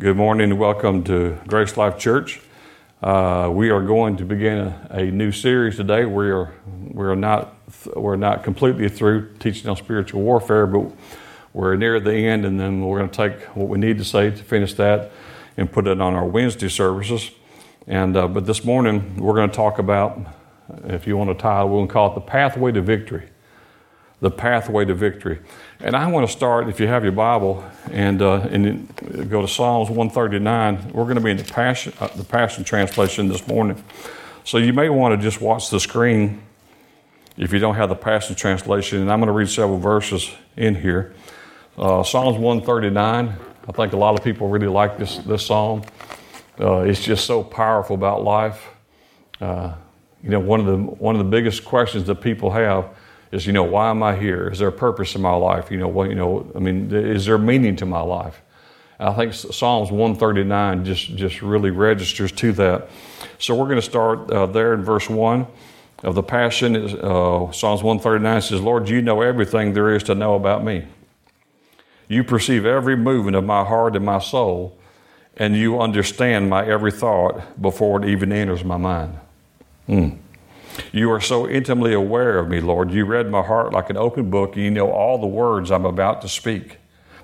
Good morning and welcome to Grace Life Church. Uh, we are going to begin a, a, new series today. We are we are not we're not completely through teaching on spiritual warfare, but we're near the end, and then we're going to take what we need to say to finish that and put it on our Wednesday services. And uh, but this morning we're going to talk about, if you want to title, we're going to call it the pathway to victory. The pathway to victory. And I want to start, if you have your Bible, and, uh, and go to Psalms 139. We're going to be in the Passion, uh, the Passion Translation this morning. So you may want to just watch the screen if you don't have the Passion Translation. And I'm going to read several verses in here. Uh, Psalms 139. I think a lot of people really like this, this psalm. Uh, it's just so powerful about life. Uh, you know, one of the one of the biggest questions that people have is you know why am I here? Is there a purpose in my life? You know what you know? I mean, is there meaning to my life? And I think Psalms 139 just just really registers to that. So we're going to start uh, there in verse one of the Passion. Uh, Psalms 139 says, "Lord, you know everything there is to know about me. You perceive every movement of my heart and my soul." And you understand my every thought before it even enters my mind. Mm. You are so intimately aware of me, Lord. You read my heart like an open book, and you know all the words I'm about to speak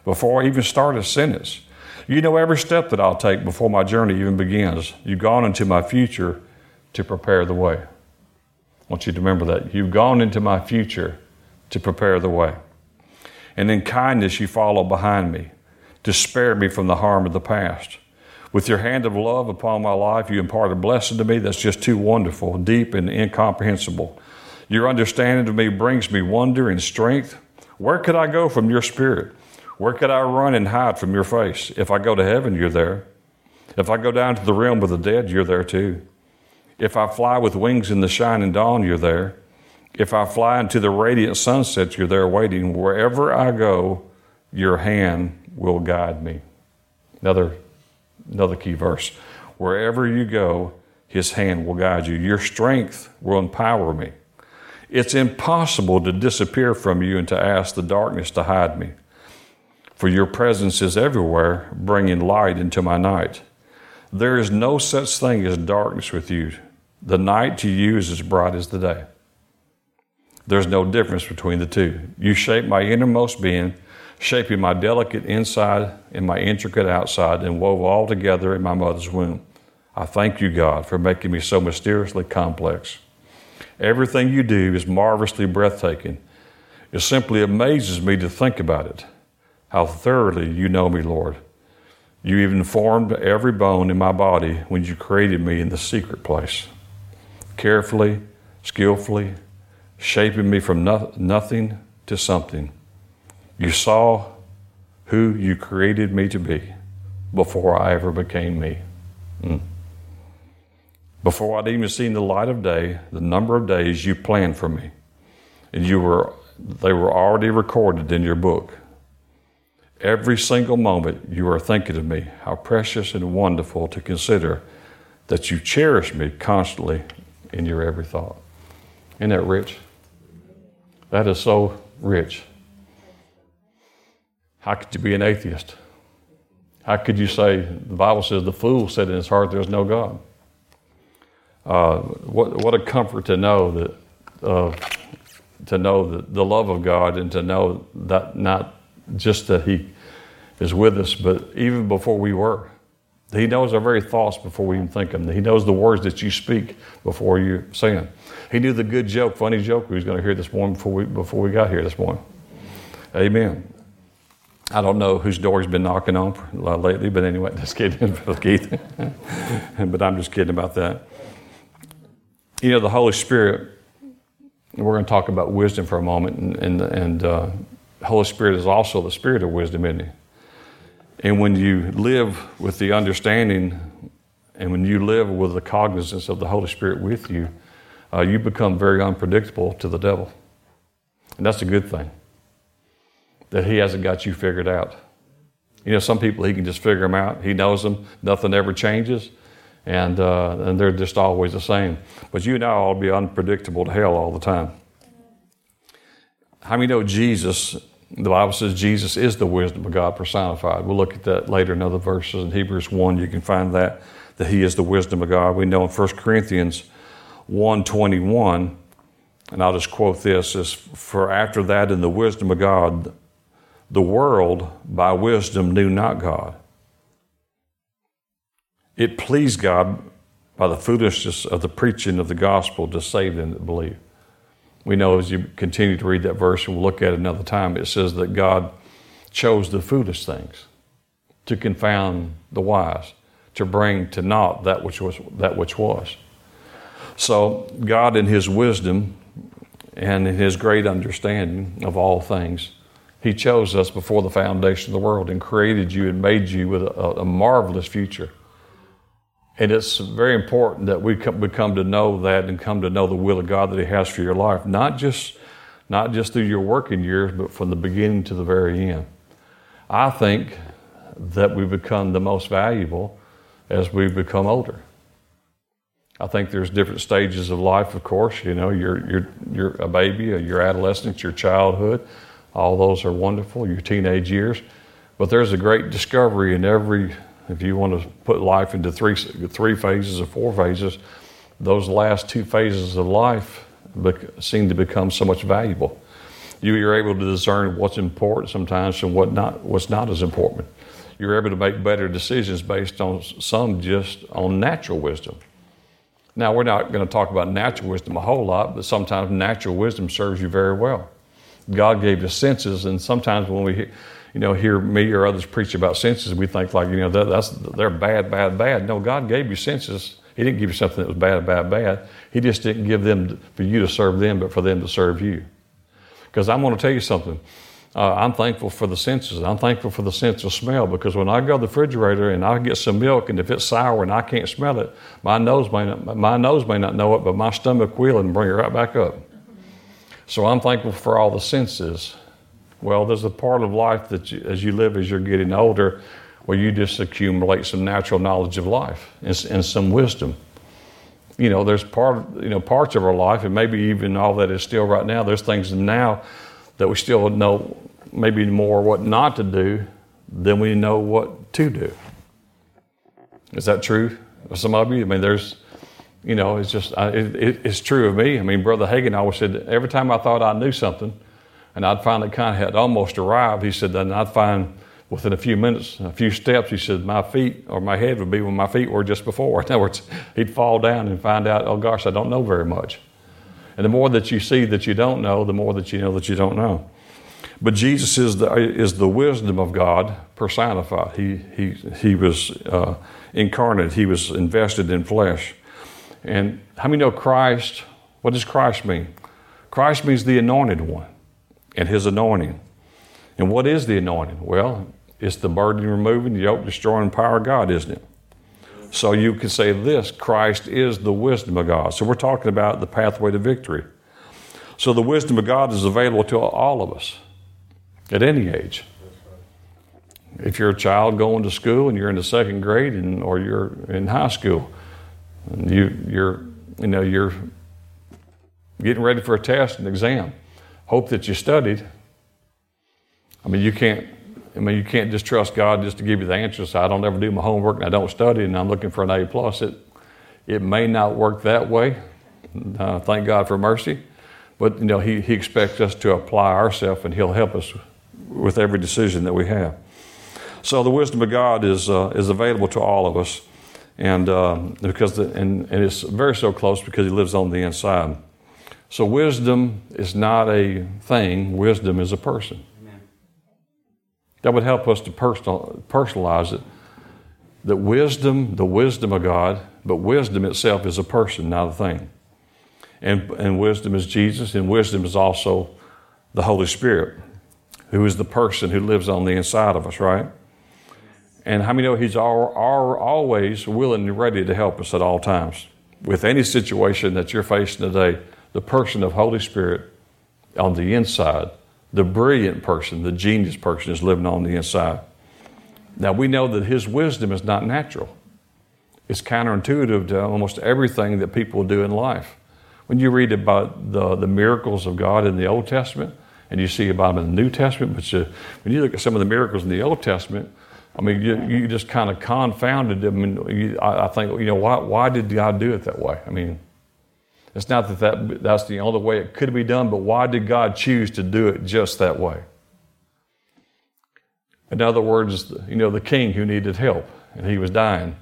before I even start a sentence. You know every step that I'll take before my journey even begins. You've gone into my future to prepare the way. I want you to remember that. You've gone into my future to prepare the way. And in kindness, you follow behind me to spare me from the harm of the past. With your hand of love upon my life, you impart a blessing to me that's just too wonderful, deep, and incomprehensible. Your understanding of me brings me wonder and strength. Where could I go from your spirit? Where could I run and hide from your face? If I go to heaven, you're there. If I go down to the realm of the dead, you're there too. If I fly with wings in the shining dawn, you're there. If I fly into the radiant sunset, you're there waiting. Wherever I go, your hand will guide me. Another Another key verse. Wherever you go, his hand will guide you. Your strength will empower me. It's impossible to disappear from you and to ask the darkness to hide me. For your presence is everywhere, bringing light into my night. There is no such thing as darkness with you. The night to you is as bright as the day. There's no difference between the two. You shape my innermost being shaping my delicate inside and my intricate outside, and wove all together in my mother's womb. I thank you, God, for making me so mysteriously complex. Everything you do is marvelously breathtaking. It simply amazes me to think about it, how thoroughly you know me, Lord. You even formed every bone in my body when you created me in the secret place. Carefully, skillfully, shaping me from no- nothing to something. You saw who you created me to be before I ever became me. Mm. Before I'd even seen the light of day, the number of days you planned for me, and you were, they were already recorded in your book. Every single moment you are thinking of me, how precious and wonderful to consider that you cherish me constantly in your every thought. Isn't that rich? That is so rich. How could you be an atheist? How could you say, the Bible says, the fool said in his heart, there's no God? Uh, what, what a comfort to know that, uh, to know that the love of God and to know that not just that He is with us, but even before we were. He knows our very thoughts before we even think them. He knows the words that you speak before you say them. He knew the good joke, funny joke we was going to hear this morning before we, before we got here this morning. Amen. I don't know whose door he's been knocking on lately, but anyway, just kidding, Keith. but I'm just kidding about that. You know, the Holy Spirit, we're going to talk about wisdom for a moment, and, and, and uh, Holy Spirit is also the spirit of wisdom, isn't he? And when you live with the understanding and when you live with the cognizance of the Holy Spirit with you, uh, you become very unpredictable to the devil. And that's a good thing that He hasn't got you figured out. You know, some people He can just figure them out. He knows them. Nothing ever changes, and uh, and they're just always the same. But you and I will be unpredictable to hell all the time. How many know Jesus the Bible says Jesus is the wisdom of God personified. We'll look at that later in other verses. In Hebrews 1, you can find that, that he is the wisdom of God. We know in 1 Corinthians 1.21, and I'll just quote this, is, For after that in the wisdom of God, the world by wisdom knew not God. It pleased God by the foolishness of the preaching of the gospel to save them that believe we know as you continue to read that verse, and we'll look at it another time, it says that God chose the foolish things to confound the wise, to bring to naught that which was that which was. So God in his wisdom and in his great understanding of all things, he chose us before the foundation of the world and created you and made you with a, a marvelous future. And it's very important that we come, we come to know that and come to know the will of God that He has for your life, not just, not just through your working years, but from the beginning to the very end. I think that we become the most valuable as we become older. I think there's different stages of life, of course. You know, you're, you're, you're a baby, your adolescence, your childhood. All those are wonderful, your teenage years. But there's a great discovery in every if you want to put life into three, three phases or four phases, those last two phases of life seem to become so much valuable. You, are able to discern what's important sometimes and what not, what's not as important. You're able to make better decisions based on some just on natural wisdom. Now, we're not going to talk about natural wisdom a whole lot, but sometimes natural wisdom serves you very well. God gave us senses, and sometimes when we you know, hear me or others preach about senses, we think like, you know, that, that's they're bad, bad, bad. No, God gave you senses. He didn't give you something that was bad, bad, bad. He just didn't give them for you to serve them, but for them to serve you. Because I'm going to tell you something. Uh, I'm thankful for the senses. I'm thankful for the sense of smell because when I go to the refrigerator and I get some milk and if it's sour and I can't smell it, my nose may not, my nose may not know it, but my stomach will and bring it right back up. So I'm thankful for all the senses. Well, there's a part of life that you, as you live as you're getting older where you just accumulate some natural knowledge of life and, and some wisdom. You know, there's part, you know, parts of our life, and maybe even all that is still right now. There's things now that we still know maybe more what not to do than we know what to do. Is that true? Some of you, I mean, there's, you know, it's just, it, it, it's true of me. I mean, Brother Hagin always said every time I thought I knew something, and I'd finally kind of had almost arrived. He said, then I'd find within a few minutes, a few steps, he said, my feet or my head would be where my feet were just before. In other words, he'd fall down and find out, oh gosh, I don't know very much. And the more that you see that you don't know, the more that you know that you don't know. But Jesus is the, is the wisdom of God personified. He, he, he was uh, incarnate, he was invested in flesh. And how many know Christ? What does Christ mean? Christ means the anointed one and his anointing. And what is the anointing? Well, it's the burden removing, the yoke destroying power of God, isn't it? So you can say this Christ is the wisdom of God. So we're talking about the pathway to victory. So the wisdom of God is available to all of us at any age. If you're a child going to school and you're in the second grade and, or you're in high school, you, you're, you know, you're getting ready for a test, an exam hope that you studied. I mean, you can't. I mean, you can't just trust God just to give you the answers. I don't ever do my homework and I don't study and I'm looking for an A plus. It it may not work that way. Uh, thank God for mercy, but you know He He expects us to apply ourselves and He'll help us with every decision that we have. So the wisdom of God is uh, is available to all of us, and uh, because the, and and it's very so close because He lives on the inside. So, wisdom is not a thing, wisdom is a person. Amen. That would help us to personal, personalize it. That wisdom, the wisdom of God, but wisdom itself is a person, not a thing. And, and wisdom is Jesus, and wisdom is also the Holy Spirit, who is the person who lives on the inside of us, right? And how many know He's all, all, always willing and ready to help us at all times with any situation that you're facing today? the person of Holy Spirit on the inside. The brilliant person, the genius person is living on the inside. Now we know that his wisdom is not natural. It's counterintuitive to almost everything that people do in life. When you read about the, the miracles of God in the Old Testament, and you see about them in the New Testament. But you, when you look at some of the miracles in the Old Testament, I mean, you, you just kind of confounded them. You, I, I, think, you know, why, why did God do it that way? I mean, it's not that, that that's the only way it could be done, but why did God choose to do it just that way? In other words, you know, the king who needed help and he was dying.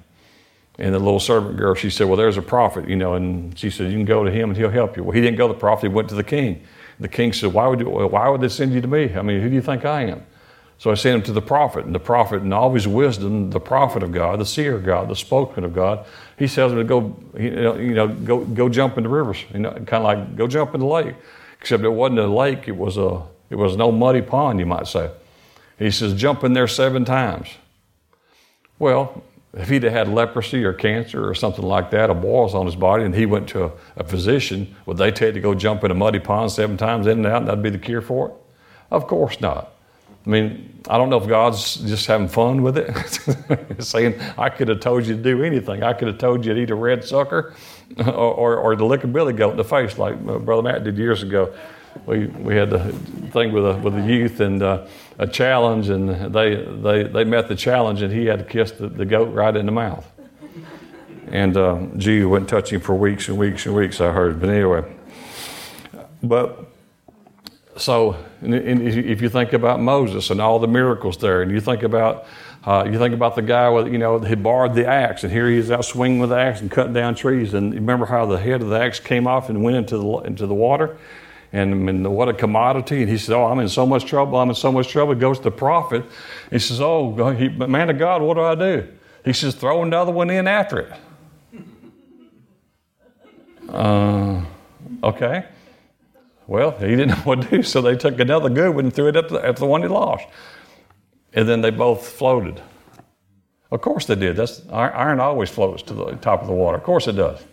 And the little servant girl, she said, Well, there's a prophet, you know, and she said, You can go to him and he'll help you. Well, he didn't go to the prophet, he went to the king. The king said, Why would, you, why would they send you to me? I mean, who do you think I am? So I sent him to the prophet, and the prophet, in all his wisdom, the prophet of God, the seer of God, the spokesman of God, he tells him to go, you know, go, go jump in the rivers, you know, kind of like go jump in the lake. Except it wasn't a lake; it was a, it was no muddy pond, you might say. He says, jump in there seven times. Well, if he'd had leprosy or cancer or something like that, or boils on his body, and he went to a, a physician, would they tell you to go jump in a muddy pond seven times in and out, and that'd be the cure for it? Of course not. I mean, I don't know if God's just having fun with it, saying, I could have told you to do anything. I could have told you to eat a red sucker or, or, or to lick a billy goat in the face, like uh, Brother Matt did years ago. We, we had the thing with with the youth and uh, a challenge, and they, they, they met the challenge, and he had to kiss the, the goat right in the mouth. And uh, G wouldn't touch him for weeks and weeks and weeks, I heard. But anyway, but so if you think about Moses and all the miracles there, and you think about uh, you think about the guy with you know he borrowed the axe, and here he is out swinging with the axe and cutting down trees. And remember how the head of the axe came off and went into the into the water, and, and what a commodity. And he said, "Oh, I'm in so much trouble. I'm in so much trouble." He goes to the prophet. He says, "Oh, he, man of God, what do I do?" He says, "Throw another one in after it." Uh, okay. Well, he didn't know what to do, so they took another good one and threw it at the, at the one he lost. And then they both floated. Of course they did. That's, iron always floats to the top of the water. Of course it does.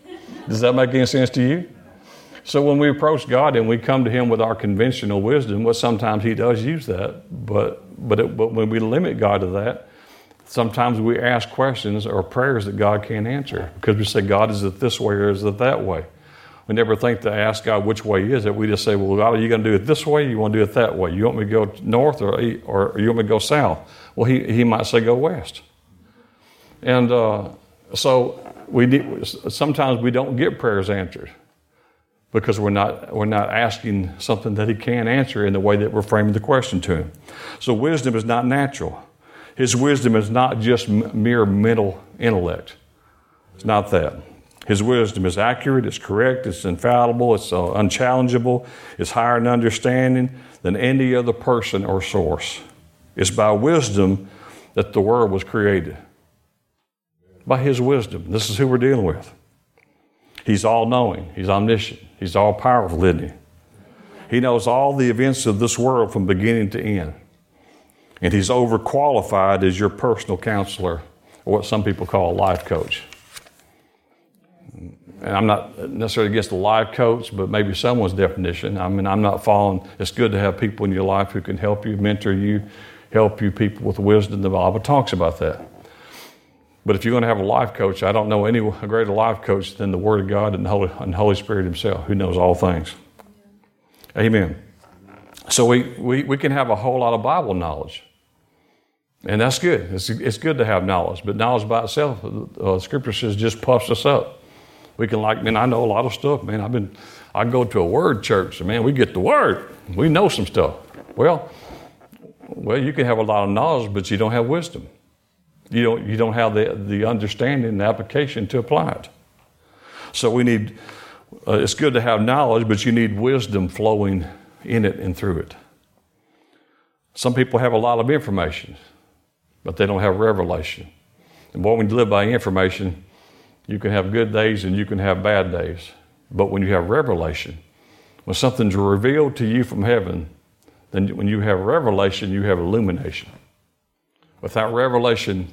Does that make any sense to you? So when we approach God and we come to Him with our conventional wisdom, well, sometimes He does use that, but but, it, but when we limit God to that, sometimes we ask questions or prayers that God can't answer because we say, God, is it this way or is it that way? We never think to ask God which way is it. We just say, well, God, are you going to do it this way? you want to do it that way? You want me to go north or, or you want me to go south? Well, he, he might say go west. And uh, so we sometimes we don't get prayers answered because we're not, we're not asking something that he can answer in the way that we're framing the question to him. So wisdom is not natural. His wisdom is not just mere mental intellect. It's not that. His wisdom is accurate, it's correct, it's infallible, it's uh, unchallengeable, it's higher in understanding than any other person or source. It's by wisdom that the world was created. By His wisdom. This is who we're dealing with. He's all knowing, He's omniscient, He's all powerful, isn't He? He knows all the events of this world from beginning to end. And He's overqualified as your personal counselor, or what some people call a life coach and I'm not necessarily against a life coach, but maybe someone's definition. I mean, I'm not following. It's good to have people in your life who can help you, mentor you, help you, people with wisdom. The Bible talks about that. But if you're going to have a life coach, I don't know any greater life coach than the Word of God and the Holy, and Holy Spirit Himself, who knows all things. Amen. So we, we, we can have a whole lot of Bible knowledge. And that's good. It's, it's good to have knowledge, but knowledge by itself, uh, Scripture says, just puffs us up. We can like, man, I know a lot of stuff, man. I've been, I go to a word church, and man, we get the word. We know some stuff. Well, well, you can have a lot of knowledge, but you don't have wisdom. You don't, you don't have the, the understanding and the application to apply it. So we need, uh, it's good to have knowledge, but you need wisdom flowing in it and through it. Some people have a lot of information, but they don't have revelation. And boy, when you live by information, you can have good days and you can have bad days. But when you have revelation, when something's revealed to you from heaven, then when you have revelation, you have illumination. Without revelation,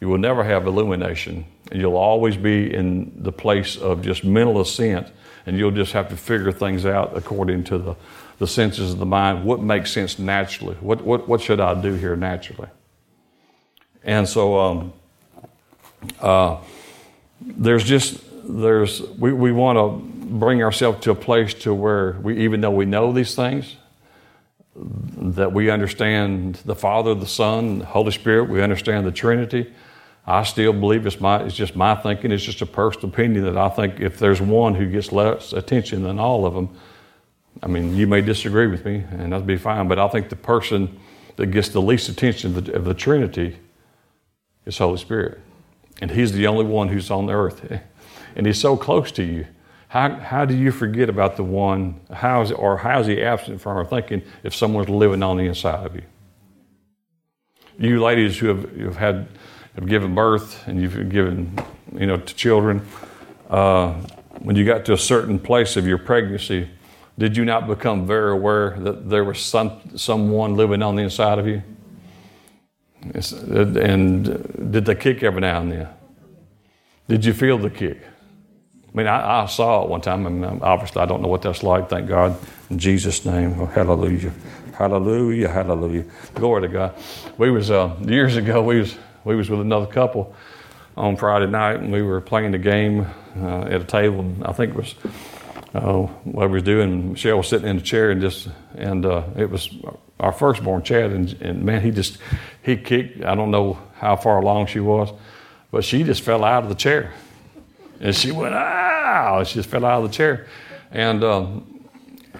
you will never have illumination, and you'll always be in the place of just mental assent, and you'll just have to figure things out according to the, the senses of the mind. What makes sense naturally? What, what, what should I do here naturally? And so, um, uh, there's just there's we, we want to bring ourselves to a place to where we even though we know these things that we understand the Father, the Son, the Holy Spirit. We understand the Trinity. I still believe it's my it's just my thinking. It's just a personal opinion that I think if there's one who gets less attention than all of them, I mean, you may disagree with me, and that'd be fine. But I think the person that gets the least attention of the, of the Trinity is Holy Spirit, and He's the only one who's on the earth, and He's so close to you. How, how do you forget about the one? How is, or how is he absent from our thinking if someone's living on the inside of you? You ladies who have, who have had have given birth and you've given you know to children, uh, when you got to a certain place of your pregnancy, did you not become very aware that there was some someone living on the inside of you? And did they kick every now and then? Did you feel the kick? I mean, I, I, saw it one time, and obviously I don't know what that's like. Thank God. In Jesus' name, oh, hallelujah, hallelujah, hallelujah. Glory to God. We was uh, years ago. We was we was with another couple on Friday night, and we were playing the game uh, at a table. And I think it was uh, what we was doing. Michelle was sitting in the chair, and just and uh, it was our firstborn Chad, and, and man, he just he kicked. I don't know how far along she was, but she just fell out of the chair and she went, ah, she just fell out of the chair. And, um,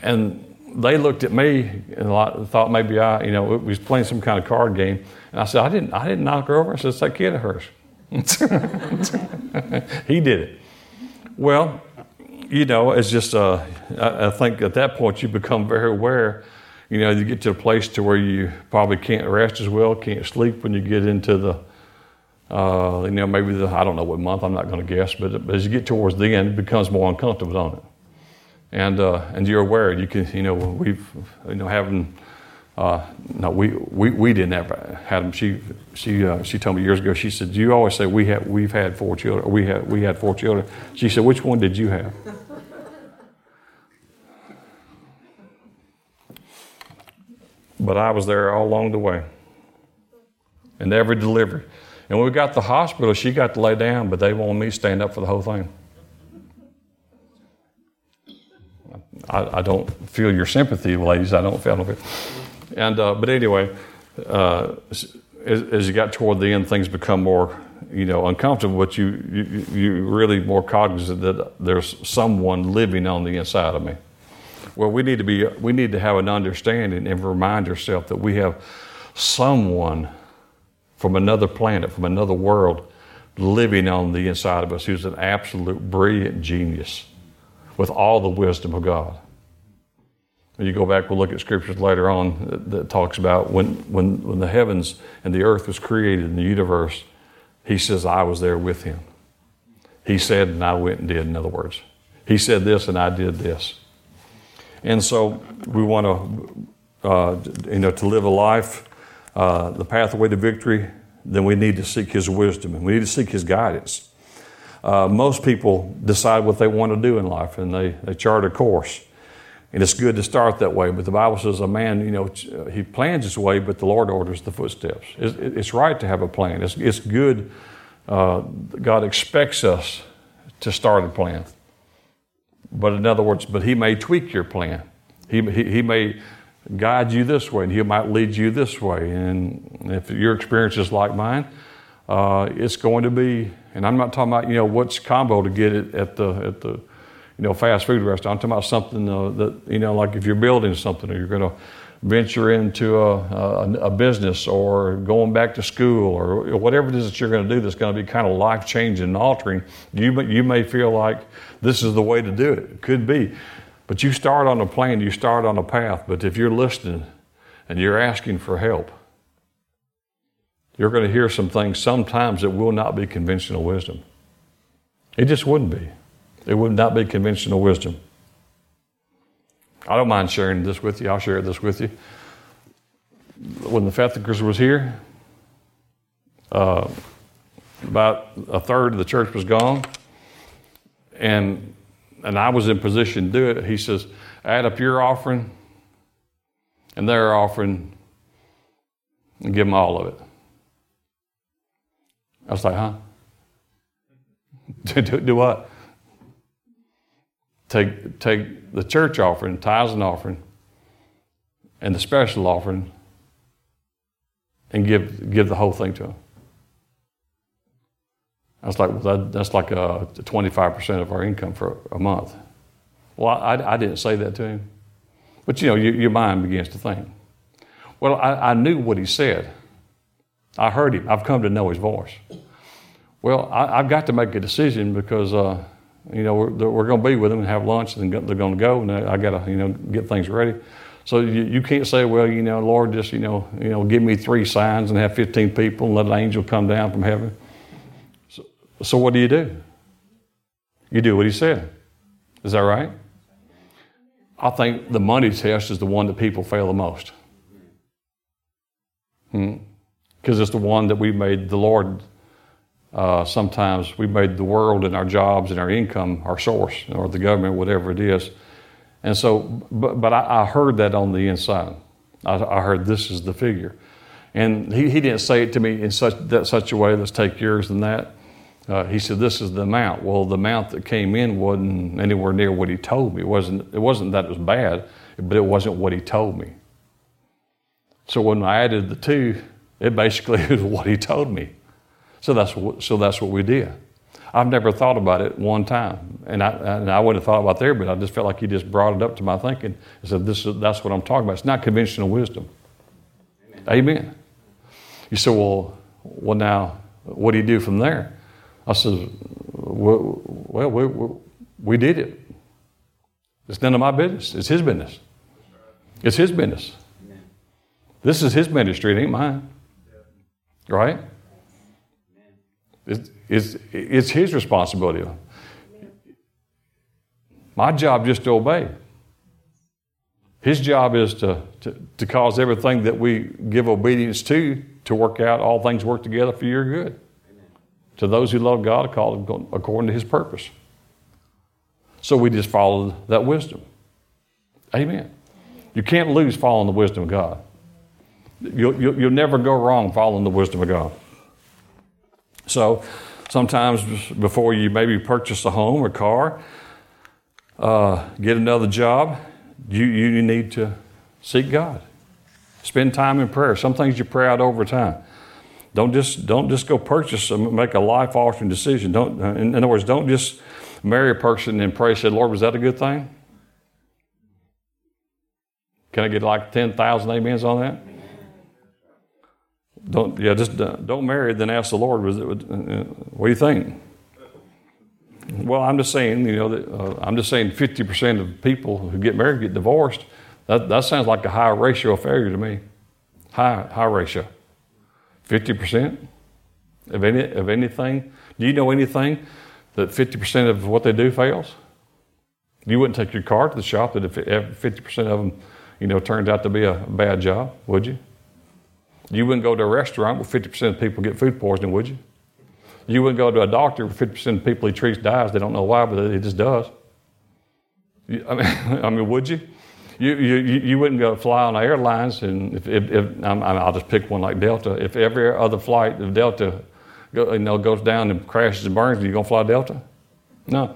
and they looked at me and thought maybe I, you know, we was playing some kind of card game. And I said, I didn't, I didn't knock her over. I said, it's that kid of hers. he did it. Well, you know, it's just, uh, I, I think at that point you become very aware. You know, you get to a place to where you probably can't rest as well, can't sleep when you get into the, uh, you know, maybe the, I don't know what month, I'm not going to guess, but, but, as you get towards the end, it becomes more uncomfortable, don't it? And, uh, and you're aware, you can, you know, we've, you know, having, uh, no, we, we, we didn't had them. She, she, uh, she told me years ago, she said, you always say we have, we've had four children, we had, we had four children. She said, which one did you have? But I was there all along the way. And every delivery. And when we got to the hospital, she got to lay down, but they wanted me to stand up for the whole thing. I, I don't feel your sympathy, ladies. I don't feel it. And uh, but anyway, uh, as, as, you got toward the end, things become more, you know, uncomfortable. But you, you you really more cognizant that there's someone living on the inside of me. Well, we need to be we need to have an understanding and remind ourselves that we have someone from another planet, from another world, living on the inside of us, who's an absolute brilliant genius with all the wisdom of God. You go back, we'll look at scriptures later on that, that talks about when, when, when the heavens and the earth was created in the universe, he says, I was there with him. He said, and I went and did, in other words. He said this, and I did this. And so we want to, uh, you know, to live a life uh, the pathway to victory, then we need to seek His wisdom and we need to seek His guidance. Uh, most people decide what they want to do in life and they, they chart a course. And it's good to start that way, but the Bible says a man, you know, he plans his way, but the Lord orders the footsteps. It's, it's right to have a plan. It's, it's good. Uh, God expects us to start a plan. But in other words, but He may tweak your plan. He, he, he may guide you this way, and He might lead you this way. And if your experience is like mine, uh, it's going to be. And I'm not talking about you know what's combo to get it at the at the you know fast food restaurant. I'm talking about something uh, that you know like if you're building something or you're going to venture into a, a, a, business or going back to school or whatever it is that you're going to do that's going to be kind of life changing and altering, you, you may feel like this is the way to do it. It could be. But you start on a plan, you start on a path. But if you're listening and you're asking for help, you're going to hear some things sometimes that will not be conventional wisdom. It just wouldn't be. It would not be conventional wisdom. I don't mind sharing this with you. I'll share this with you. When the Fethekers was here, uh, about a third of the church was gone, and and I was in position to do it. He says, add up your offering and their offering and give them all of it. I was like, huh? do, do, do, what? Take, take the church offering, tithes and offering, and the special offering and give, give the whole thing to him. I was like, well, that, that's like a 25% of our income for a month. Well, I, I didn't say that to him. But you know, your, your mind begins to think. Well, I, I, knew what he said. I heard him. I've come to know his voice. Well, I, have got to make a decision because, uh, you know, we're, we're going to be with them and have lunch and they're going to go and I got to, you know, get things ready. So you, you can't say, well, you know, Lord, just, you know, you know, give me three signs and have 15 people and let an angel come down from heaven. So, so what do you do? You do what he said. Is that right? I think the money test is the one that people fail the most. Because hmm? it's the one that we made the Lord. Uh, sometimes we made the world and our jobs and our income our source, or the government, whatever it is. And so, but, but I, I heard that on the inside. I, I, heard this is the figure. And he, he didn't say it to me in such, that, such a way, let's take yours and that. Uh, he said, This is the amount. Well, the amount that came in wasn't anywhere near what he told me. It wasn't, it wasn't that it was bad, but it wasn't what he told me. So when I added the two, it basically was what he told me. So that's, what, so that's what we did. I've never thought about it one time. And I, and I wouldn't have thought about there, but I just felt like he just brought it up to my thinking and said, this is, That's what I'm talking about. It's not conventional wisdom. Amen. Amen. You say, Well, well, now, what do you do from there? I said, Well, we, we, we did it. It's none of my business. It's his business. It's his business. This is his ministry, it ain't mine. Right? It's, it's, his responsibility. My job just to obey. His job is to, to, to cause everything that we give obedience to to work out, all things work together for your good. To those who love God, called according to his purpose. So we just follow that wisdom. Amen. You can't lose following the wisdom of God. You'll, you'll, you'll never go wrong following the wisdom of God. So sometimes before you maybe purchase a home or car, uh, get another job, you, you need to seek God. Spend time in prayer. Some things you pray out over time. Don't just don't just go purchase and make a life altering decision. Don't in, other words, don't just marry a person and pray. Say, Lord, was that a good thing? Can I get like ten thousand amens on that? Don't yeah, just don't marry. Then ask the Lord. It? Uh, what do you think? Well, I'm just saying. You know, that, uh, I'm just saying. Fifty percent of people who get married get divorced. That that sounds like a high ratio of failure to me. High high ratio. Fifty percent of any of anything. Do you know anything that fifty percent of what they do fails? You wouldn't take your car to the shop that if fifty percent of them, you know, turned out to be a bad job, would you? You wouldn't go to a restaurant where 50% of people get food poisoning, would you? You wouldn't go to a doctor where 50% of people he treats dies. They don't know why, but it just does. I mean, I mean would you? You, you, you wouldn't go fly on airlines, and if, if, if I'll just pick one like Delta. If every other flight of Delta go, you know, goes down and crashes and burns, are you going to fly Delta? No.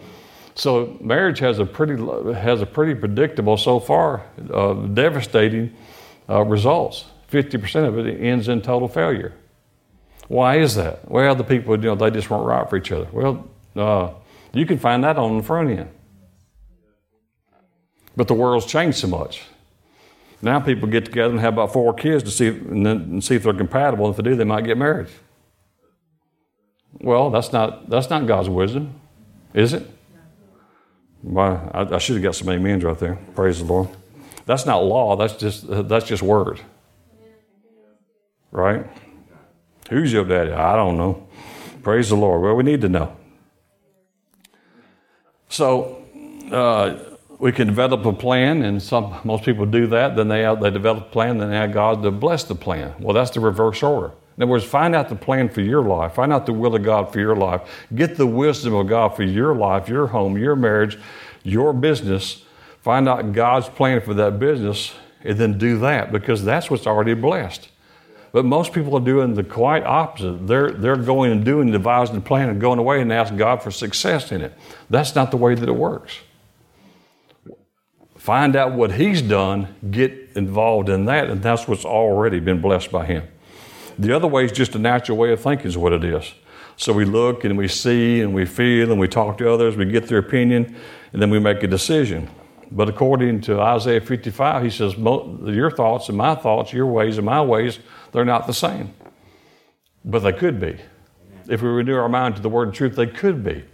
So marriage has a pretty has a pretty predictable so far, uh, devastating uh, results. 50% of it ends in total failure. Why is that? Well, the people, you know, they just weren't right for each other. Well, uh, you can find that on the front end. But the world's changed so much. Now people get together and have about four kids to see, and then, and see if they're compatible. If they do, they might get married. Well, that's not, that's not God's wisdom, is it? Well, I, I should have got some amens right there. Praise the Lord. That's not law. That's just, that's just word right? Who's your daddy? I don't know. Praise the Lord. Well, we need to know. So uh, we can develop a plan, and some most people do that. Then they they develop a plan, then they ask God to bless the plan. Well, that's the reverse order. In other words, find out the plan for your life. Find out the will of God for your life. Get the wisdom of God for your life, your home, your marriage, your business. Find out God's plan for that business, and then do that because that's what's already blessed. But most people are doing the quite opposite. They're, they're going and doing, devising a plan and going away and asking God for success in it. That's not the way that it works. find out what he's done, get involved in that, and that's what's already been blessed by him. The other way is just a natural way of thinking, is what it is. So we look and we see and we feel and we talk to others, we get their opinion, and then we make a decision. But according to Isaiah 55, he says, Your thoughts and my thoughts, your ways and my ways, they're not the same. But they could be. If we renew our mind to the word of truth, they could be.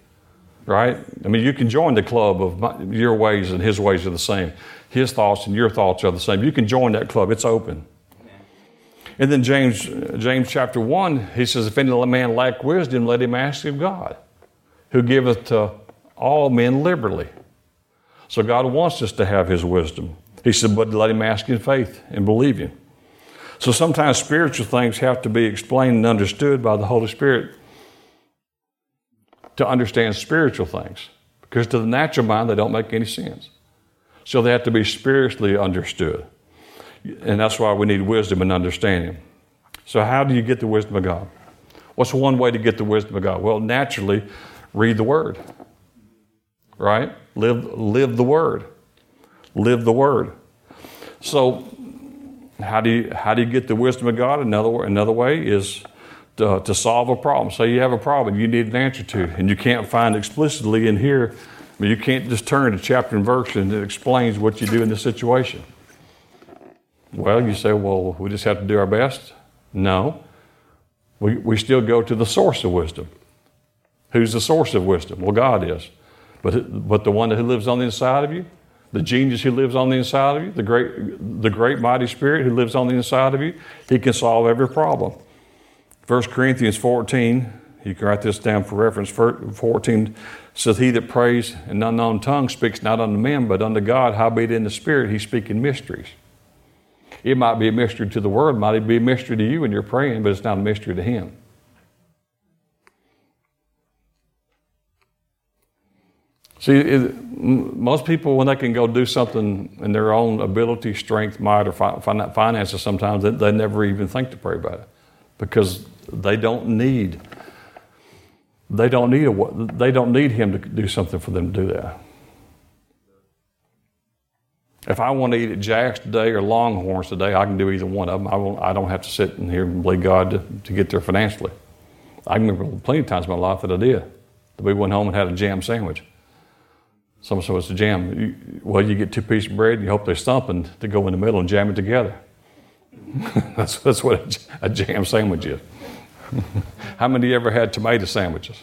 Right? I mean, you can join the club of my, your ways and his ways are the same. His thoughts and your thoughts are the same. You can join that club, it's open. And then James, James chapter 1, he says, If any man lack wisdom, let him ask of God, who giveth to all men liberally. So God wants us to have his wisdom. He said, but let him ask in faith and believe him. So sometimes spiritual things have to be explained and understood by the Holy Spirit to understand spiritual things. Because to the natural mind, they don't make any sense. So they have to be spiritually understood. And that's why we need wisdom and understanding. So, how do you get the wisdom of God? What's one way to get the wisdom of God? Well, naturally, read the Word. Right? Live, live the Word. Live the Word. So, how do you, how do you get the wisdom of God? Another, another way is to, to solve a problem. Say you have a problem you need an answer to, and you can't find explicitly in here. I mean, you can't just turn to chapter and verse and it explains what you do in this situation. Well, you say, well, we just have to do our best. No. We, we still go to the source of wisdom. Who's the source of wisdom? Well, God is. But, but the one who lives on the inside of you, the genius who lives on the inside of you, the great, the great mighty spirit who lives on the inside of you, he can solve every problem. 1 Corinthians 14, you can write this down for reference. 14 says, He that prays in unknown tongue speaks not unto men, but unto God, howbeit in the spirit he's speaking mysteries. It might be a mystery to the world, it might be a mystery to you when you're praying, but it's not a mystery to Him. See, it, most people, when they can go do something in their own ability, strength, might, or fi- finances, sometimes they, they never even think to pray about it because they don't need they don't need a, they don't need him to do something for them to do that. If I want to eat at Jack's today or Longhorns today, I can do either one of them. I, won't, I don't have to sit in here and believe God to, to get there financially. I remember plenty of times in my life that I did. That we went home and had a jam sandwich. Someone said, What's a jam? Well, you get two pieces of bread and you hope they're something to go in the middle and jam it together. that's, that's what a, a jam sandwich is. How many of you ever had tomato sandwiches?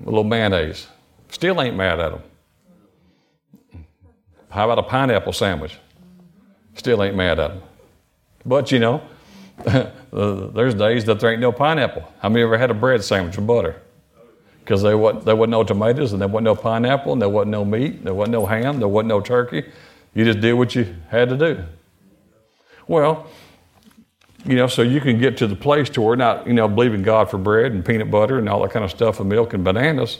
A little mayonnaise. Still ain't mad at them. How about a pineapple sandwich? Still ain't mad at them. But you know, there's days that there ain't no pineapple. How many ever had a bread sandwich with butter? Because there wasn't, there wasn't no tomatoes and there wasn't no pineapple and there wasn't no meat, there wasn't no ham, there wasn't no turkey. You just did what you had to do. Well, you know, so you can get to the place to where not, you know, believing God for bread and peanut butter and all that kind of stuff and milk and bananas,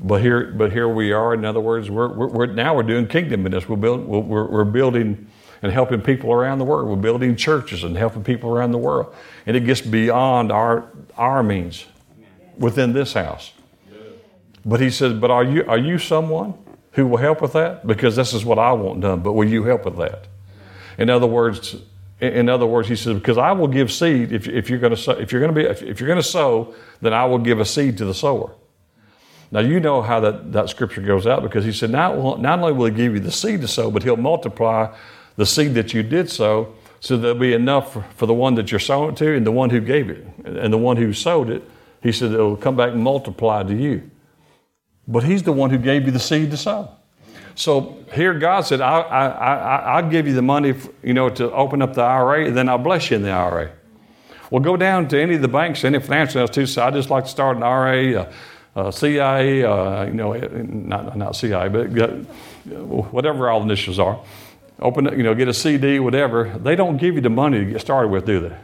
but here, but here we are. In other words, we're, we're, we're now we're doing kingdom business. We're, build, we're, we're building and helping people around the world. We're building churches and helping people around the world, and it gets beyond our our means within this house. But he says, "But are you are you someone who will help with that? Because this is what I want done. But will you help with that? In other words." In other words, he says, "Because I will give seed if, if you're going to if you're going to be if you're going to sow, then I will give a seed to the sower." Now, you know how that, that scripture goes out because he said, not, not only will he give you the seed to sow, but he'll multiply the seed that you did sow so there'll be enough for, for the one that you're sowing to and the one who gave it. And the one who sowed it, he said, it'll come back and multiply to you. But he's the one who gave you the seed to sow. So here God said, I, I, I, I'll give you the money, you know, to open up the IRA, and then I'll bless you in the IRA. Well, go down to any of the banks, any financial institutions. I just like to start an IRA. Uh, uh, CIA, uh, you know, not, not CIA, but get, whatever all the initials are. Open, you know, get a CD, whatever. They don't give you the money to get started with, do they?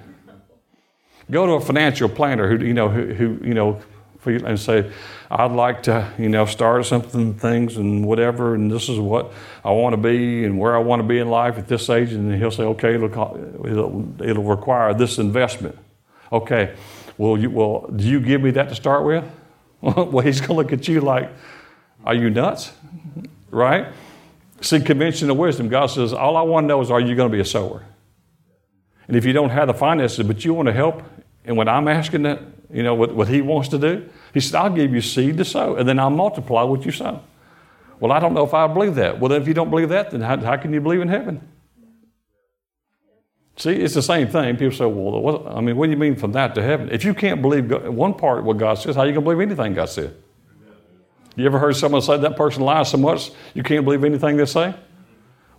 Go to a financial planner who, you know, who, who you know, and say, I'd like to, you know, start something, things, and whatever, and this is what I want to be and where I want to be in life at this age. And he'll say, okay, it'll, it'll, it'll require this investment. Okay, well, you, well, do you give me that to start with? well, he's going to look at you like, are you nuts? Right? See, conventional wisdom, God says, all I want to know is are you going to be a sower? And if you don't have the finances, but you want to help, and when I'm asking that, you know, what, what He wants to do, He said, I'll give you seed to sow, and then I'll multiply what you sow. Well, I don't know if I believe that. Well, if you don't believe that, then how, how can you believe in heaven? See, it's the same thing. People say, well, what, I mean, what do you mean from that to heaven? If you can't believe God, one part what God says, how are you going to believe anything God said? You ever heard someone say that person lies so much you can't believe anything they say?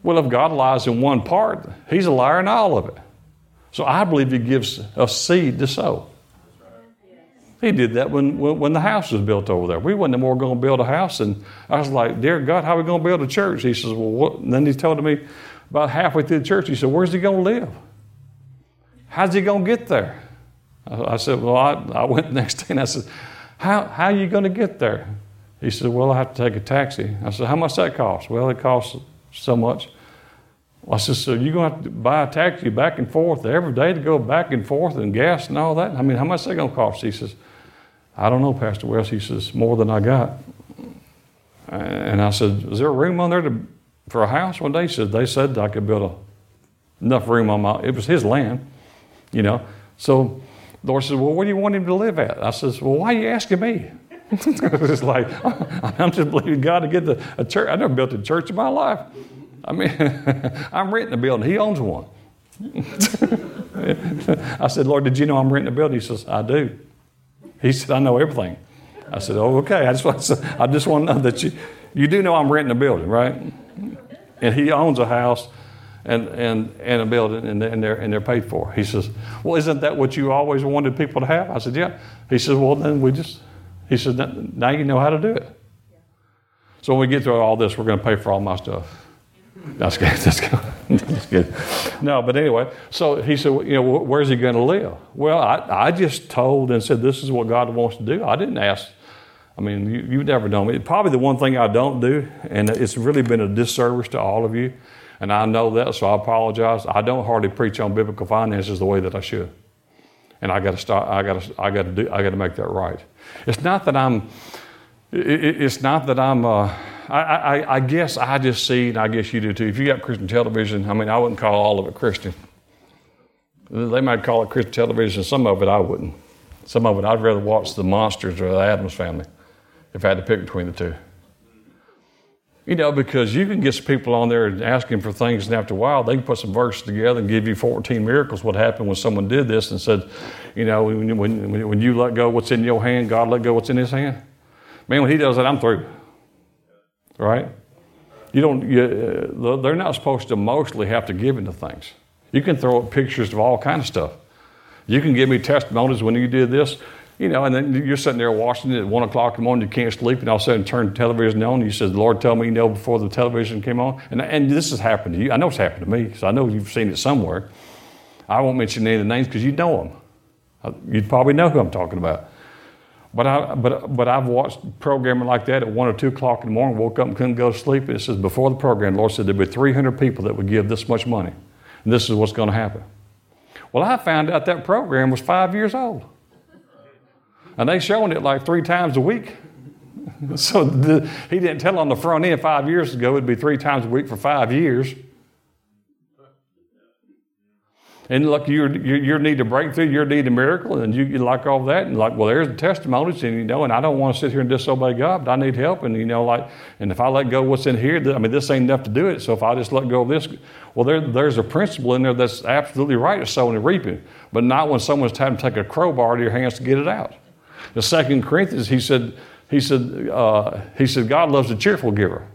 Well, if God lies in one part, He's a liar in all of it. So I believe He gives us seed to sow. He did that when, when, the house was built over there. We wasn't more going to build a house. And I was like, Dear God, how are we going to build a church? He says, Well, what? And then he told me about halfway through the church, he said, Where's he going to live? How's he going to get there? I, I said, Well, I, I went next day and I said, How, how are you going to get there? He said, Well, I have to take a taxi. I said, How much that cost? Well, it costs so much. I said, So you're going to have to buy a taxi back and forth every day to go back and forth and gas and all that? I mean, how much that going to cost? He says, I don't know, Pastor West. He says, More than I got. And I said, Is there a room on there to, for a house one day? He said, They said I could build a, enough room on my, it was his land, you know. So the Lord says, Well, where do you want him to live at? I says, Well, why are you asking me? it's like, I'm just believing God to get the, a church. I never built a church in my life. I mean, I'm renting a building. He owns one. I said, Lord, did you know I'm renting a building? He says, I do. He said, I know everything. I said, Oh, okay. I just want to, I just want to know that you, you do know I'm renting a building, right? And he owns a house and, and, and a building, and, and, they're, and they're paid for. He says, Well, isn't that what you always wanted people to have? I said, Yeah. He says, Well, then we just, he said, Now you know how to do it. So when we get through all this, we're going to pay for all my stuff. That's good. That's good. That's good. No, but anyway, so he said, you know, where's he going to live? Well, I, I just told and said, this is what God wants to do. I didn't ask. I mean, you, you've never known me. Probably the one thing I don't do, and it's really been a disservice to all of you, and I know that, so I apologize. I don't hardly preach on biblical finances the way that I should, and I got to start. I got to. I got to do. I got to make that right. It's not that I'm. It, it's not that I'm. Uh, I, I, I, guess I just see, and I guess you do too. If you got Christian television, I mean, I wouldn't call all of it Christian. They might call it Christian television. Some of it I wouldn't. Some of it I'd rather watch the Munsters or the Addams Family if I had to pick between the two. You know, because you can get some people on there and asking for things, and after a while, they can put some verses together and give you 14 miracles. What happened when someone did this and said, you know, when, when, when you let go what's in your hand, God let go what's in his hand? Man, when he does that, I'm through right? You don't, you, uh, they're not supposed to mostly have to give into things. You can throw up pictures of all kind of stuff. You can give me testimonies when you did this, you know, and then you're sitting there watching it at one o'clock in the morning, you can't sleep, and all of a sudden turn the television on, and you said, Lord tell me, you know, before the television came on. And, and this has happened to you. I know it's happened to me, because I know you've seen it somewhere. I won't mention any of the names because you know them. Uh, you'd probably know who I'm talking about. But, I, but, but I've watched programming like that at 1 or 2 o'clock in the morning, woke up and couldn't go to sleep. It says before the program, the Lord said there'd be 300 people that would give this much money. And this is what's going to happen. Well, I found out that program was five years old. And they showing it like three times a week. so the, he didn't tell on the front end five years ago it'd be three times a week for five years. And look, you you need a breakthrough, you need a miracle, and you, you like all that, and like, well, there's the testimonies, and you know, and I don't want to sit here and disobey God, but I need help, and you know, like, and if I let go what's in here, I mean, this ain't enough to do it. So if I just let go of this, well, there, there's a principle in there that's absolutely right, of sowing and reaping, but not when someone's trying to take a crowbar to your hands to get it out. The Second Corinthians, he said, he said, uh, he said, God loves a cheerful giver.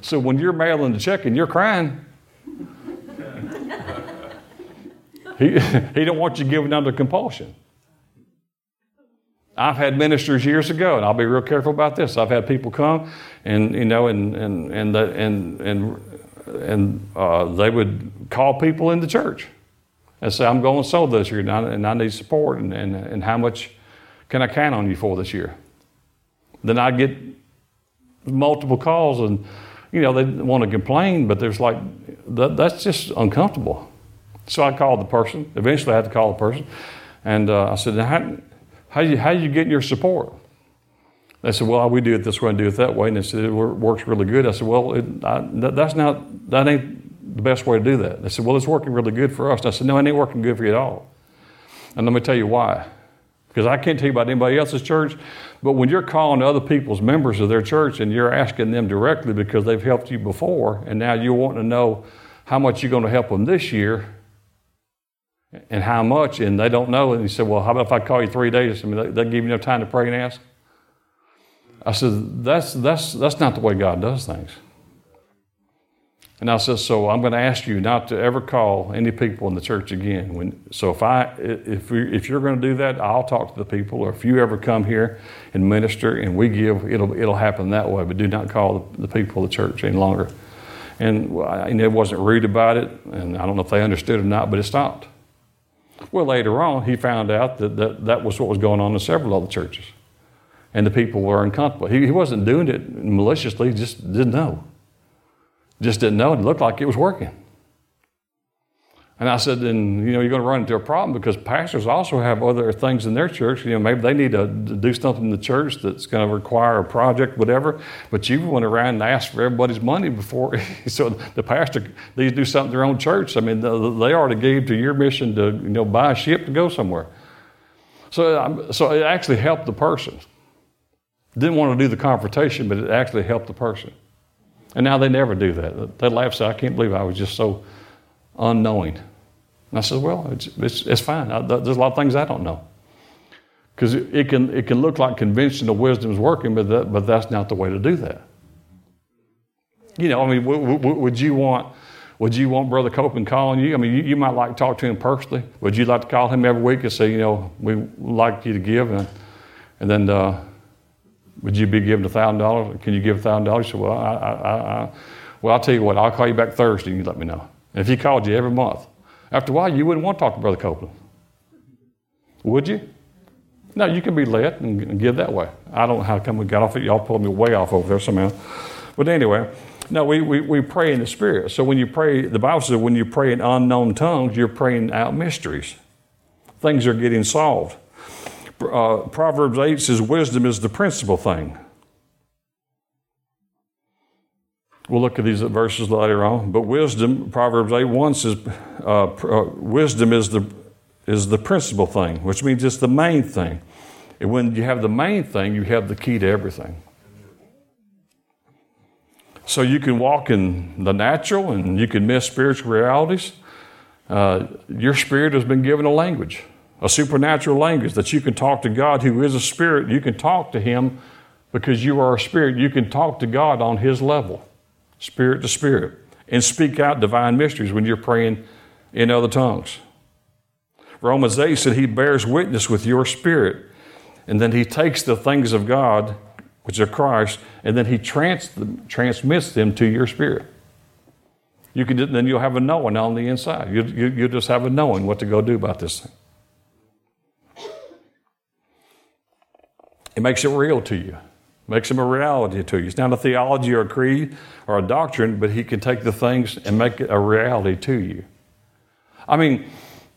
So when you're mailing the check and you're crying, He, he don't want you giving under compulsion. I've had ministers years ago, and I'll be real careful about this. I've had people come, and you know, and and and the, and and and uh, they would call people in the church and say, "I'm going sow this year, and I, and I need support, and, and and how much can I count on you for this year?" Then I get multiple calls, and you know, they want to complain, but there's like that, that's just uncomfortable. So I called the person. Eventually, I had to call the person. And uh, I said, how, how, you, how you getting your support? They said, well, we do it this way and do it that way. And they said, it works really good. I said, well, it, I, that's not, that ain't the best way to do that. They said, well, it's working really good for us. And I said, no, it ain't working good for you at all. And let me tell you why. Because I can't tell you about anybody else's church, but when you're calling other people's members of their church and you're asking them directly because they've helped you before, and now you're wanting to know how much you're going to help them this year and how much, and they don't know, and he said, Well, how about if I call you three days? I mean, they, give you enough time to pray and ask? I said, that's, that's, that's not the way God does things. And I said, so I'm going to ask you not to ever call any people in the church again. When, so if I, if, we, if you're going to do that, I'll talk to the people. Or if you ever come here and minister and we give, it'll, it'll happen that way. But do not call the, the people of the church any longer. And, and it wasn't rude about it. And I don't know if they understood or not, but it stopped. Well, later on, he found out that, that that was what was going on in several other churches. And the people were uncomfortable. He, he wasn't doing it maliciously, just didn't know. Just didn't know. It looked like it was working. And I said, then, you know, you're going to run into a problem because pastors also have other things in their church. You know, maybe they need to do something in the church that's going to require a project, whatever. But you went around and asked for everybody's money before. so the pastor needs to do something in their own church. I mean, they already gave to your mission to, you know, buy a ship to go somewhere. So, um, so it actually helped the person. Didn't want to do the confrontation, but it actually helped the person. And now they never do that. They laugh, say, I can't believe I was just so unknowing. And I said, Well, it's, it's, it's fine. I, there's a lot of things I don't know. Because it, it, can, it can look like conventional wisdom is working, but, that, but that's not the way to do that. You know, I mean, w- w- would you want. Would you want Brother Copeland calling you? I mean, you, you, might like to talk to him personally. Would you like to call him every week and say, you know, we'd like you to give? And, and then uh, would you be given $1,000? Can you give $1,000? He said, well, I, I, I, well, I'll tell you what, I'll call you back Thursday and you let me know. If he called you every month, after a while, you wouldn't want to talk to Brother Copeland. Would you? No, you can be led and give that way. I don't know how come we got off it. Y'all pulled me way off over there somehow. But anyway, no, we, we, we pray in the Spirit. So when you pray, the Bible says when you pray in unknown tongues, you're praying out mysteries. Things are getting solved uh, Proverbs 8 says wisdom is the principal thing. We'll look at these verses later on. But wisdom, Proverbs 8 1 says, uh, uh, wisdom is the, is the principal thing, which means it's the main thing. And when you have the main thing, you have the key to everything. So you can walk in the natural and you can miss spiritual realities. Uh, your spirit has been given a language a supernatural language that you can talk to God who is a spirit. You can talk to Him because you are a spirit. You can talk to God on His level, spirit to spirit, and speak out divine mysteries when you're praying in other tongues. Romans 8 said He bears witness with your spirit, and then He takes the things of God, which are Christ, and then He trans- transmits them to your spirit. You can, then you'll have a knowing on the inside. You, you, you'll just have a knowing what to go do about this thing. It makes it real to you, makes them a reality to you. It's not a theology or a creed or a doctrine, but He can take the things and make it a reality to you. I mean,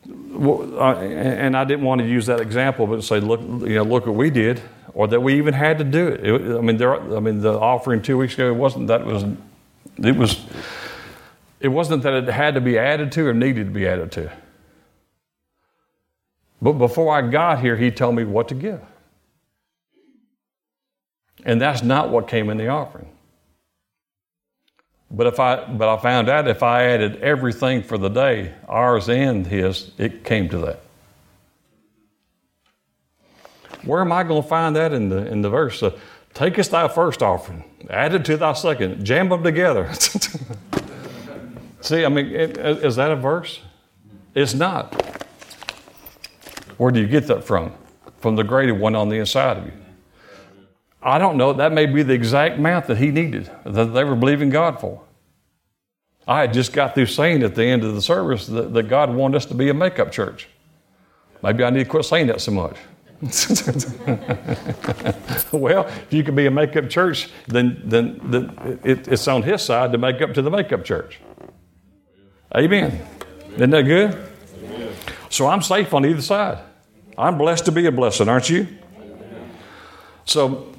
and I didn't want to use that example, but say, look, you know, look what we did, or that we even had to do it. it I mean, there, I mean, the offering two weeks ago it wasn't that was, it was, it wasn't that it had to be added to or needed to be added to. But before I got here, he told me what to give. And that's not what came in the offering. But if I but I found out if I added everything for the day, ours and his, it came to that. Where am I going to find that in the in the verse? Uh, Take us thy first offering, add it to thy second, jam them together. See, I mean, it, is that a verse? It's not. Where do you get that from? From the greater one on the inside of you. I don't know, that may be the exact amount that he needed, that they were believing God for. I had just got through saying at the end of the service that, that God wanted us to be a makeup church. Maybe I need to quit saying that so much. well, if you can be a makeup church, then, then, then it, it's on his side to make up to the makeup church. Amen. Isn't that good? So I'm safe on either side. I'm blessed to be a blessing, aren't you? So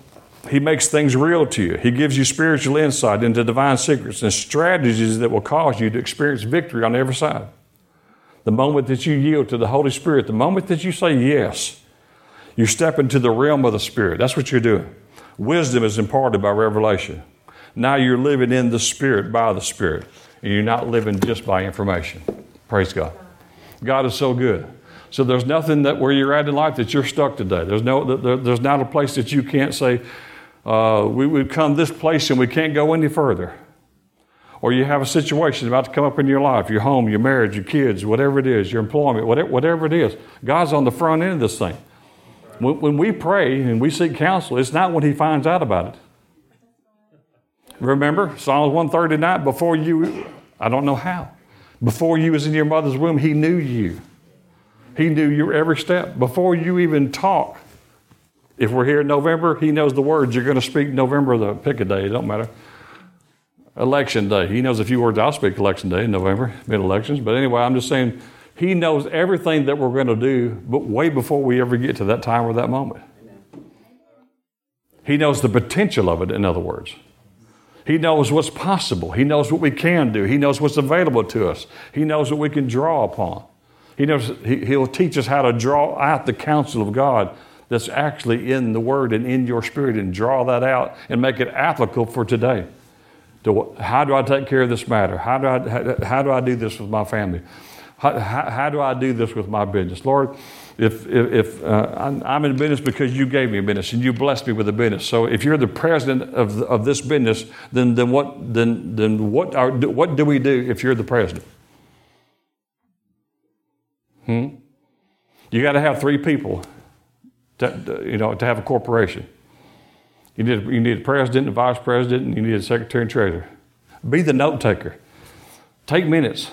He makes things real to you. He gives you spiritual insight into divine secrets and strategies that will cause you to experience victory on every side. The moment that you yield to the Holy Spirit, the moment that you say yes, you step into the realm of the Spirit. That's what you're doing. Wisdom is imparted by revelation. Now you're living in the Spirit by the Spirit, and you're not living just by information. Praise God. God is so good. So there's nothing that where you're at in life that you're stuck today. There's no, there, there's not a place that you can't say, uh, we would come this place and we can't go any further. Or you have a situation about to come up in your life, your home, your marriage, your kids, whatever it is, your employment, whatever, it is. God's on the front end of this thing. When, when we pray and we seek counsel, it's not when He finds out about it. Remember Psalms 139, before you, I don't know how, before you was in your mother's womb, He knew you. He knew your every step. Before you even talk, if we're here in November, He knows the words you're going to speak November, the pick a day, it don't matter. Election day. He knows a few words I'll speak election day in November, mid elections. But anyway, I'm just saying, He knows everything that we're going to do, but way before we ever get to that time or that moment. He knows the potential of it, in other words. He knows what's possible. He knows what we can do. He knows what's available to us. He knows what we can draw upon. He knows he, He'll teach us how to draw out the counsel of God that's actually in the Word and in your spirit and draw that out and make it applicable for today. To, how do I take care of this matter? How do I, how, how do, I do this with my family? How, how, how, do I do this with my business? Lord, if, if, uh, I'm in business because you gave me a business and you blessed me with a business. So if you're the president of, of this business, then, then, what, then, then what, are, what do we do if you're the president? Hmm? You got to have three people to, you know, to have a corporation. You need, you need a president, a vice president, and you need a secretary and treasurer. Be the note taker. Take minutes.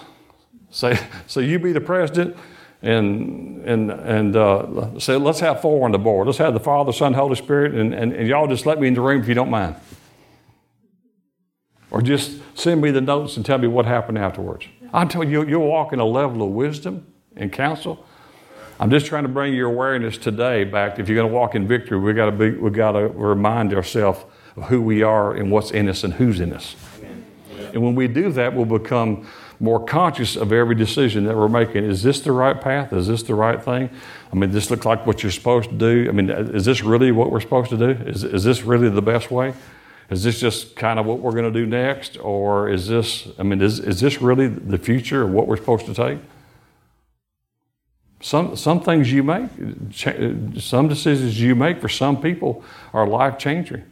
Say, so you be the president, and and and uh, say let's have four on the board. Let's have the Father, Son, Holy Spirit, and, and, and y'all just let me in the room if you don't mind. Or just send me the notes and tell me what happened afterwards. I'm telling you, you'll walk in a level of wisdom and counsel I'm just trying to bring your awareness today back. If you're going to walk in victory, we got to be, we got to remind ourselves of who we are and what's in us and who's in us. Amen. And when we do that, we'll become more conscious of every decision that we're making. Is this the right path? Is this the right thing? I mean, this looks like what you're supposed to do. I mean, is this really what we're supposed to do? Is, is this really the best way? Is this just kind of what we're going to do next? Or is this, I mean, is, is this really the future of what we're supposed to take? Some, some things you make, some decisions you make for some people are life changing.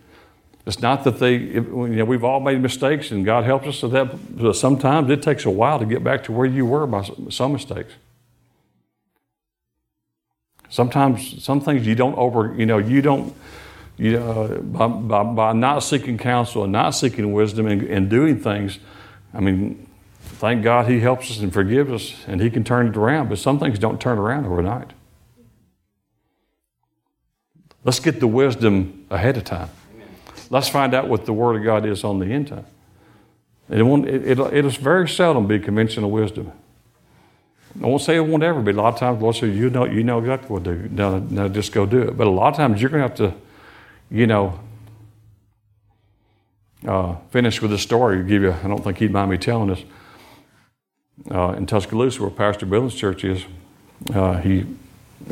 It's not that they, you know, we've all made mistakes and God helps us with that, but sometimes it takes a while to get back to where you were by some mistakes. Sometimes, some things you don't over, you know, you don't, you know, by, by, by not seeking counsel and not seeking wisdom and, and doing things, I mean, thank God He helps us and forgives us and He can turn it around, but some things don't turn around overnight. Let's get the wisdom ahead of time. Let's find out what the Word of God is on the end time. It, won't, it, it, it'll very seldom be conventional wisdom. I won't say it won't ever be. A lot of times, Lord says, you know, you know exactly what to do. No, no, just go do it. But a lot of times, you're going to have to, you know, uh, finish with a story. Give you, I don't think he'd mind me telling this uh, in Tuscaloosa, where Pastor Bill's church is. Uh, he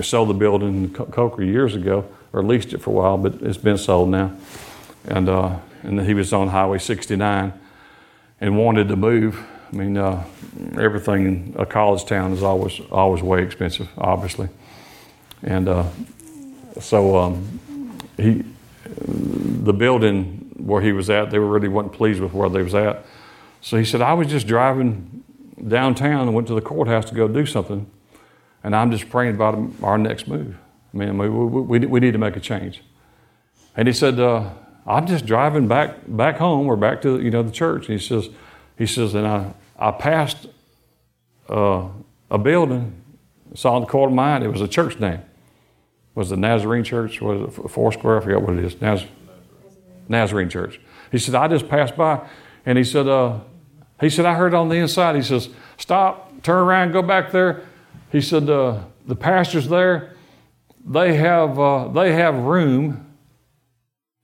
sold the building in Coker years ago, or leased it for a while, but it's been sold now. And uh, and then he was on Highway 69 and wanted to move. I mean, uh, everything in a college town is always always way expensive, obviously. And uh, so um, he, the building where he was at, they really wasn't pleased with where they was at. So he said, I was just driving downtown and went to the courthouse to go do something. And I'm just praying about our next move. I mean, we, we, we need to make a change. And he said, uh, I'm just driving back back home or back to you know the church. And he says, he says, and I I passed uh, a building, saw the corner of my eye, it was a church name. Was the Nazarene Church? Was it Foursquare? I forgot what it is. Naz- Nazarene Church. He said, I just passed by, and he said, uh, he said, I heard on the inside. He says, Stop, turn around, go back there. He said, uh, The pastors there, they have, uh, they have room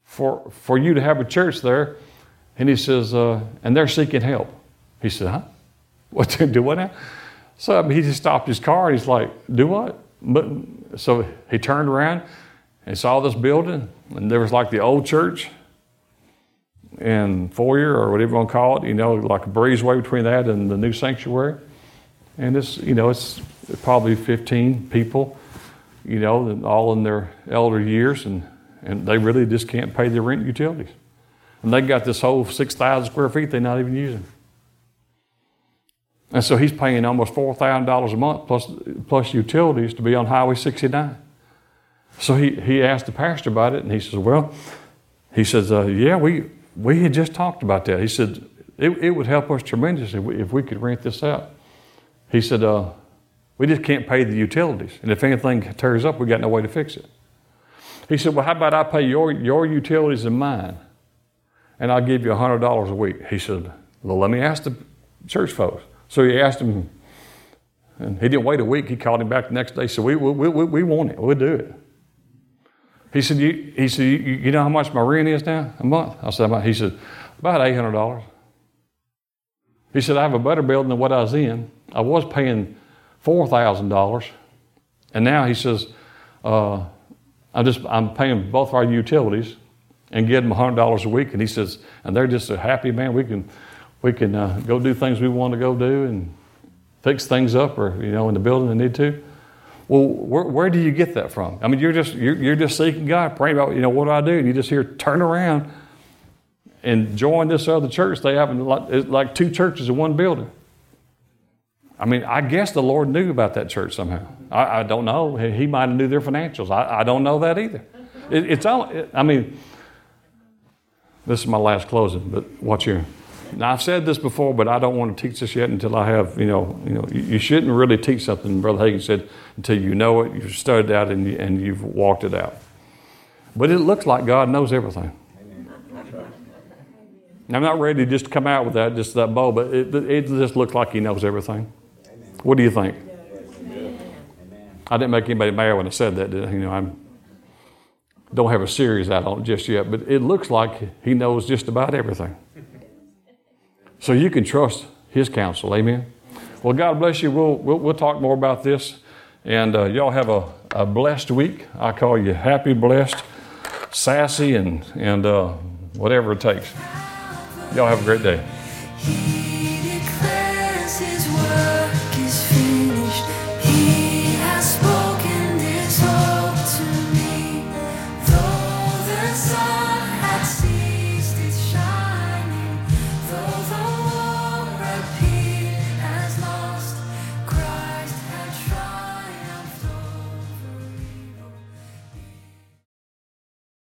for, for you to have a church there. And he says, uh, and they're seeking help. He said, huh? What to do what now? So I mean, he just stopped his car and he's like, do what? But, so he turned around and saw this building, and there was like the old church and foyer or whatever you want to call it, you know, like a breezeway between that and the new sanctuary. And it's, you know, it's probably 15 people, you know, all in their elder years, and, and they really just can't pay their rent utilities. And they got this whole 6,000 square feet they're not even using. And so he's paying almost $4,000 a month plus, plus utilities to be on Highway 69. So he, he asked the pastor about it, and he says, Well, he says, uh, Yeah, we, we had just talked about that. He said, It, it would help us tremendously if we, if we could rent this out. He said, uh, We just can't pay the utilities. And if anything tears up, we got no way to fix it. He said, Well, how about I pay your, your utilities and mine? And I'll give you $100 a week. He said, Well, let me ask the church folks. So he asked him, and he didn't wait a week. He called him back the next day. Said, We, we, we, we want it. We'll do it. He said, you, he said, you, you know how much my rent is now a month? I said, he said, about $800. He said, I have a better building than what I was in. I was paying $4,000. And now he says, uh, I'm just, I'm paying both our utilities and getting them $100 a week. And he says, and they're just a happy, man, we can, we can uh, go do things we want to go do and fix things up or, you know, in the building they need to. Well, where, where, do you get that from? I mean, you're just you're, you're, just seeking God, praying about you know what do I do? And you just hear turn around and join this other church. They have like, like two churches in one building. I mean, I guess the Lord knew about that church somehow. I, I don't know. He might have knew their financials. I, I don't know that either. It, it's all. It, I mean, this is my last closing, but watch here. Now I've said this before, but I don't want to teach this yet until I have, you know, you know, you shouldn't really teach something. Brother Hagin said until you know it, you've studied it out, and, you, and you've walked it out. But it looks like God knows everything. I'm not ready just to come out with that, just that bow, but it, it just looks like He knows everything. What do you think? I didn't make anybody mad when I said that, did I? You know, I don't have a series out on it just yet, but it looks like He knows just about everything. So you can trust His counsel. Amen. Well, God bless you. We'll, we'll, we'll talk more about this. And uh, y'all have a, a blessed week. I call you happy, blessed, sassy, and, and uh, whatever it takes. Y'all have a great day.